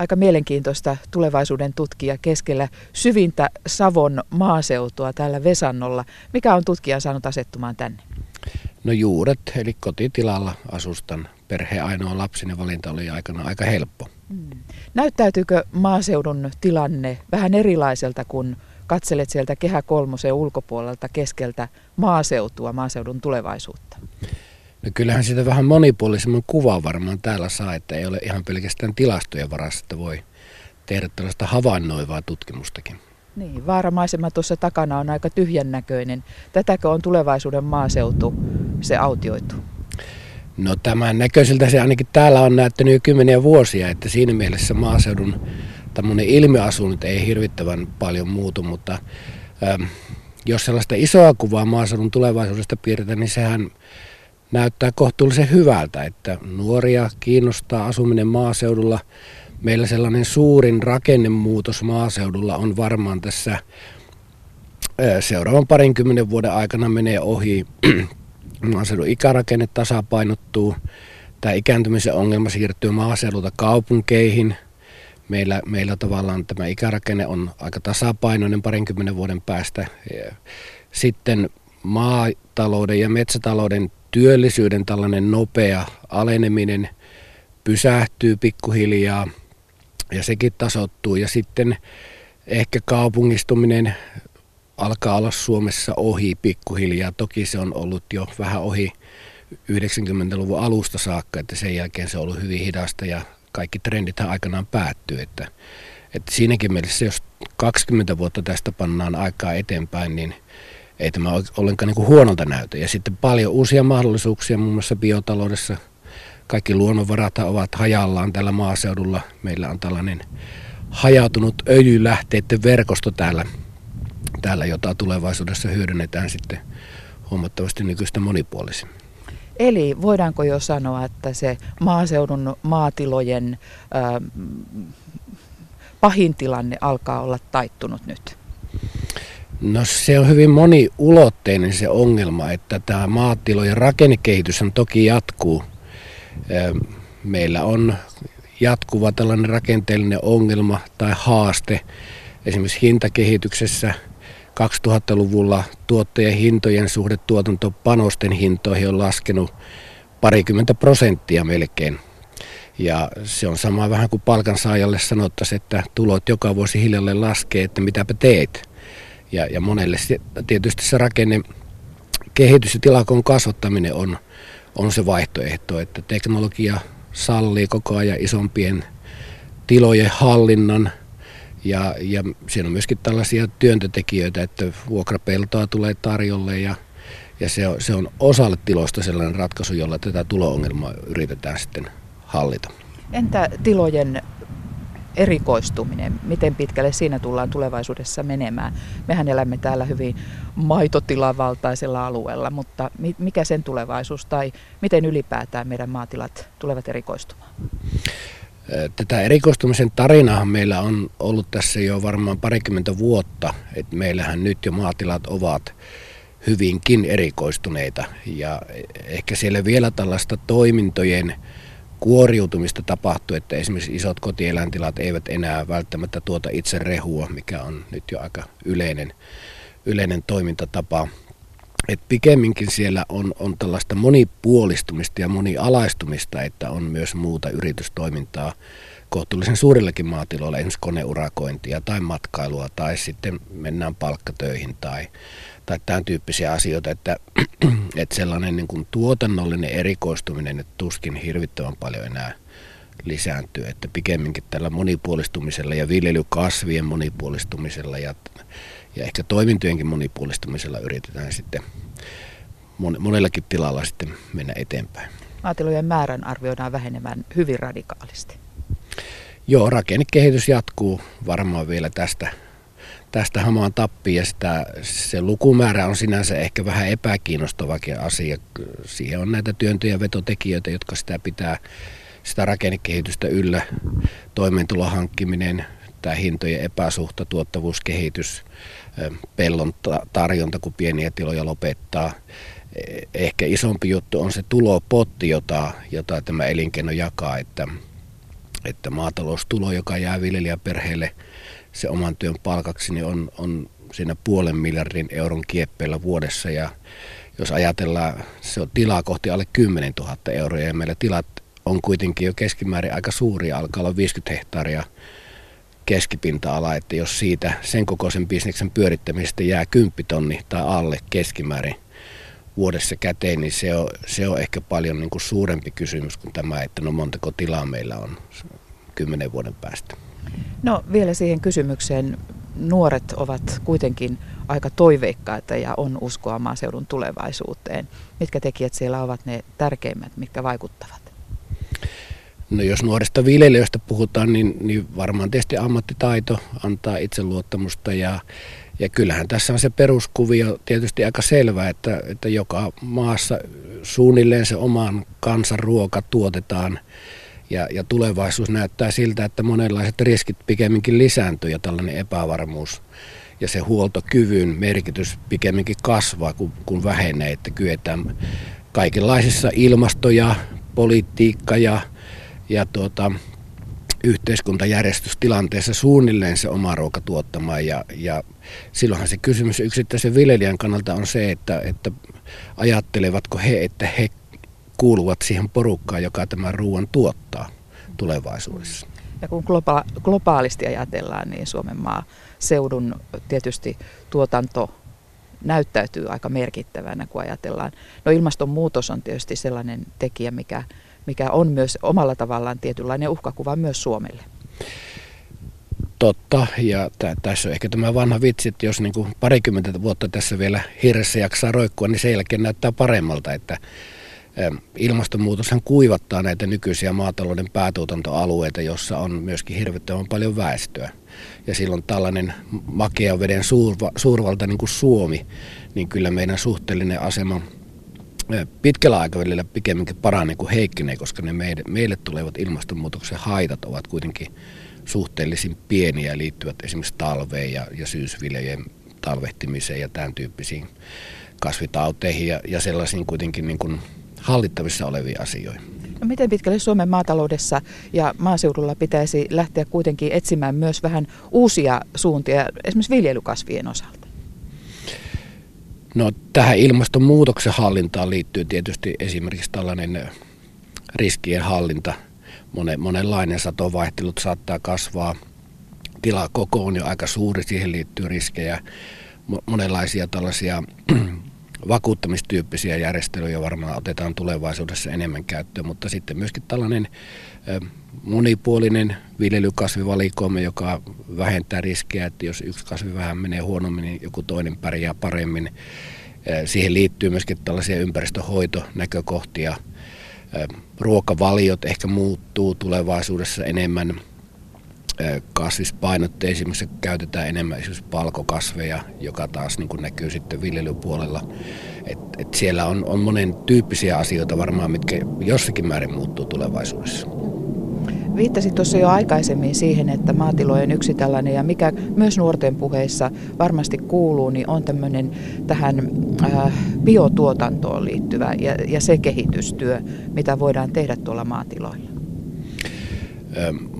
aika mielenkiintoista tulevaisuuden tutkija keskellä syvintä Savon maaseutua täällä Vesannolla. Mikä on tutkija saanut asettumaan tänne? No juuret, eli kotitilalla asustan perheen ainoa lapsinen valinta oli aikana aika helppo. Hmm. Näyttäytyykö maaseudun tilanne vähän erilaiselta, kun katselet sieltä Kehä Kolmosen ulkopuolelta keskeltä maaseutua, maaseudun tulevaisuutta? No kyllähän siitä vähän monipuolisemman kuva varmaan täällä saa, että ei ole ihan pelkästään tilastojen varassa, että voi tehdä tällaista havainnoivaa tutkimustakin. Niin, vaaramaisema tuossa takana on aika tyhjän näköinen. Tätäkö on tulevaisuuden maaseutu, se autioitu? No tämän näköiseltä se ainakin täällä on näyttänyt jo kymmeniä vuosia, että siinä mielessä maaseudun tämmöinen ilmiasu nyt ei hirvittävän paljon muutu, mutta ähm, jos sellaista isoa kuvaa maaseudun tulevaisuudesta piirretään, niin sehän näyttää kohtuullisen hyvältä, että nuoria kiinnostaa asuminen maaseudulla. Meillä sellainen suurin rakennemuutos maaseudulla on varmaan tässä seuraavan parinkymmenen vuoden aikana menee ohi. Maaseudun ikärakenne tasapainottuu. Tämä ikääntymisen ongelma siirtyy maaseudulta kaupunkeihin. Meillä, meillä tavallaan tämä ikärakenne on aika tasapainoinen parinkymmenen vuoden päästä. Sitten maatalouden ja metsätalouden työllisyyden tällainen nopea aleneminen pysähtyy pikkuhiljaa ja sekin tasottuu. Ja sitten ehkä kaupungistuminen alkaa olla Suomessa ohi pikkuhiljaa. Toki se on ollut jo vähän ohi 90-luvun alusta saakka, että sen jälkeen se on ollut hyvin hidasta ja kaikki trendit aikanaan päättyy. Että, että siinäkin mielessä, jos 20 vuotta tästä pannaan aikaa eteenpäin, niin – ei tämä ollenkaan niin kuin huonolta näytä. Ja sitten paljon uusia mahdollisuuksia muun muassa biotaloudessa. Kaikki luonnonvarat ovat hajallaan tällä maaseudulla. Meillä on tällainen hajautunut öljylähteiden verkosto täällä, täällä jota tulevaisuudessa hyödynnetään sitten huomattavasti nykyistä monipuolisemmin. Eli voidaanko jo sanoa, että se maaseudun maatilojen ää, pahin tilanne alkaa olla taittunut nyt? No se on hyvin moniulotteinen se ongelma, että tämä maatilojen rakennekehitys toki jatkuu. Meillä on jatkuva tällainen rakenteellinen ongelma tai haaste esimerkiksi hintakehityksessä. 2000-luvulla tuottajien hintojen suhde tuotantopanosten hintoihin on laskenut parikymmentä prosenttia melkein. Ja se on sama vähän kuin palkansaajalle sanottaisiin, että tulot joka vuosi hiljalleen laskee, että mitäpä teet. Ja, ja monelle se, tietysti se rakenne, kehitys ja tilakon kasvattaminen on, on se vaihtoehto, että teknologia sallii koko ajan isompien tilojen hallinnan ja, ja siinä on myöskin tällaisia työntötekijöitä, että vuokrapeltoa tulee tarjolle ja, ja se, on, se on osalle tiloista sellainen ratkaisu, jolla tätä tulo-ongelmaa yritetään sitten hallita. Entä tilojen erikoistuminen, miten pitkälle siinä tullaan tulevaisuudessa menemään. Mehän elämme täällä hyvin maitotilavaltaisella alueella, mutta mikä sen tulevaisuus tai miten ylipäätään meidän maatilat tulevat erikoistumaan? Tätä erikoistumisen tarinahan meillä on ollut tässä jo varmaan parikymmentä vuotta, että meillähän nyt jo maatilat ovat hyvinkin erikoistuneita ja ehkä siellä vielä tällaista toimintojen kuoriutumista tapahtuu, että esimerkiksi isot kotieläintilat eivät enää välttämättä tuota itse rehua, mikä on nyt jo aika yleinen, yleinen toimintatapa. Et pikemminkin siellä on, on tällaista monipuolistumista ja monialaistumista, että on myös muuta yritystoimintaa kohtuullisen suurillakin maatiloilla, esimerkiksi koneurakointia tai matkailua tai sitten mennään palkkatöihin tai, tai tämän tyyppisiä asioita, että, että sellainen niin kuin tuotannollinen erikoistuminen että tuskin hirvittävän paljon enää lisääntyy, että pikemminkin tällä monipuolistumisella ja viljelykasvien monipuolistumisella ja, ja ehkä toimintojenkin monipuolistumisella yritetään sitten monellakin tilalla sitten mennä eteenpäin. Maatilojen määrän arvioidaan vähenemään hyvin radikaalisti. Joo, rakennekehitys jatkuu varmaan vielä tästä tästä hamaan tappiin ja sitä, se lukumäärä on sinänsä ehkä vähän epäkiinnostavakin asia. Siihen on näitä työntö- ja vetotekijöitä, jotka sitä pitää sitä rakennekehitystä yllä, toimeentulon hankkiminen, tämä hintojen epäsuhta, tuottavuuskehitys, pellon tarjonta, kun pieniä tiloja lopettaa. E, ehkä isompi juttu on se tulopotti, jota, jota tämä elinkeino jakaa, että että maataloustulo, joka jää viljelijäperheelle se oman työn palkaksi, niin on, on siinä puolen miljardin euron kieppeillä vuodessa. Ja jos ajatellaan, se on tilaa kohti alle 10 000 euroa ja meillä tilat on kuitenkin jo keskimäärin aika suuria, alkaa olla 50 hehtaaria keskipinta-ala, että jos siitä sen kokoisen bisneksen pyörittämisestä jää 10 tonni tai alle keskimäärin vuodessa käteen, niin se on, se on ehkä paljon niin kuin suurempi kysymys kuin tämä, että no montako tilaa meillä on kymmenen vuoden päästä. No vielä siihen kysymykseen. Nuoret ovat kuitenkin aika toiveikkaita ja on uskoa maaseudun tulevaisuuteen. Mitkä tekijät siellä ovat ne tärkeimmät, mitkä vaikuttavat? No jos nuorista viljelijöistä puhutaan, niin, niin varmaan tietysti ammattitaito antaa itseluottamusta ja, ja kyllähän tässä on se peruskuvio tietysti aika selvä, että, että joka maassa suunnilleen se oman kansan ruoka tuotetaan. Ja, ja tulevaisuus näyttää siltä, että monenlaiset riskit pikemminkin lisääntyy ja tällainen epävarmuus ja se huoltokyvyn merkitys pikemminkin kasvaa kuin, kuin vähenee, että kyetään kaikenlaisissa ilmasto- ja politiikka- ja, ja tuota, yhteiskuntajärjestystilanteessa suunnilleen se oma ruoka tuottamaan ja, ja silloinhan se kysymys yksittäisen viljelijän kannalta on se, että, että ajattelevatko he, että he kuuluvat siihen porukkaan, joka tämän ruoan tuottaa tulevaisuudessa. Ja kun globa- globaalisti ajatellaan, niin Suomen maa seudun tietysti tuotanto näyttäytyy aika merkittävänä, kun ajatellaan. No ilmastonmuutos on tietysti sellainen tekijä, mikä, mikä on myös omalla tavallaan tietynlainen uhkakuva myös Suomelle. Totta, ja t- tässä on ehkä tämä vanha vitsi, että jos niin kuin parikymmentä vuotta tässä vielä hirressä jaksaa roikkua, niin sen jälkeen näyttää paremmalta, että ilmastonmuutoshan kuivattaa näitä nykyisiä maatalouden päätuotantoalueita, jossa on myöskin hirvittävän paljon väestöä. Ja silloin tällainen makea veden suurva, suurvalta niin kuin Suomi, niin kyllä meidän suhteellinen asema pitkällä aikavälillä pikemminkin paranee kuin heikkenee, koska ne meille, meille tulevat ilmastonmuutoksen haitat ovat kuitenkin suhteellisen pieniä liittyvät esimerkiksi talveen ja, ja syysviljojen talvehtimiseen ja tämän tyyppisiin kasvitauteihin ja, ja sellaisiin kuitenkin niin kuin hallittavissa olevia asioita. No miten pitkälle Suomen maataloudessa ja maaseudulla pitäisi lähteä kuitenkin etsimään myös vähän uusia suuntia esimerkiksi viljelykasvien osalta? No tähän ilmastonmuutoksen hallintaan liittyy tietysti esimerkiksi tällainen riskien hallinta. monenlainen satovaihtelut saattaa kasvaa. Tilakoko on jo aika suuri, siihen liittyy riskejä. Monenlaisia tällaisia vakuuttamistyyppisiä järjestelyjä varmaan otetaan tulevaisuudessa enemmän käyttöön, mutta sitten myöskin tällainen monipuolinen viljelykasvivalikoima, joka vähentää riskejä, että jos yksi kasvi vähän menee huonommin, niin joku toinen pärjää paremmin. Siihen liittyy myöskin tällaisia ympäristöhoitonäkökohtia. Ruokavaliot ehkä muuttuu tulevaisuudessa enemmän kasvispainotteisimmissa käytetään enemmän esimerkiksi palkokasveja, joka taas niin kuin näkyy sitten viljelypuolella. Et, et siellä on, on monen tyyppisiä asioita varmaan, mitkä jossakin määrin muuttuu tulevaisuudessa. Viittasit tuossa jo aikaisemmin siihen, että maatilojen yksi tällainen ja mikä myös nuorten puheissa varmasti kuuluu, niin on tämmöinen tähän äh, biotuotantoon liittyvä ja, ja se kehitystyö, mitä voidaan tehdä tuolla maatiloilla.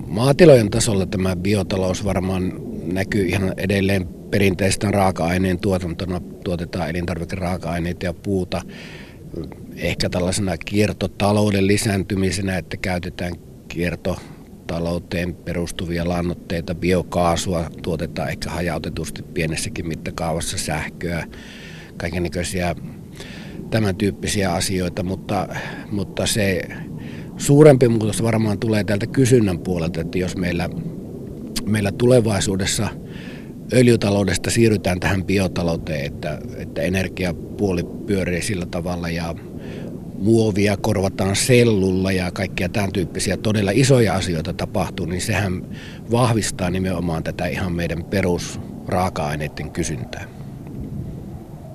Maatilojen tasolla tämä biotalous varmaan näkyy ihan edelleen perinteisten raaka-aineen tuotantona. Tuotetaan elintarvikeraaka-aineita ja puuta ehkä tällaisena kiertotalouden lisääntymisenä, että käytetään kiertotalouteen perustuvia lannoitteita, biokaasua, tuotetaan ehkä hajautetusti pienessäkin mittakaavassa sähköä, kaikenlaisia tämän tyyppisiä asioita, mutta, mutta se suurempi muutos varmaan tulee täältä kysynnän puolelta, että jos meillä, meillä tulevaisuudessa öljytaloudesta siirrytään tähän biotalouteen, että, että energiapuoli pyörii sillä tavalla ja muovia korvataan sellulla ja kaikkia tämän tyyppisiä todella isoja asioita tapahtuu, niin sehän vahvistaa nimenomaan tätä ihan meidän perusraaka-aineiden kysyntää.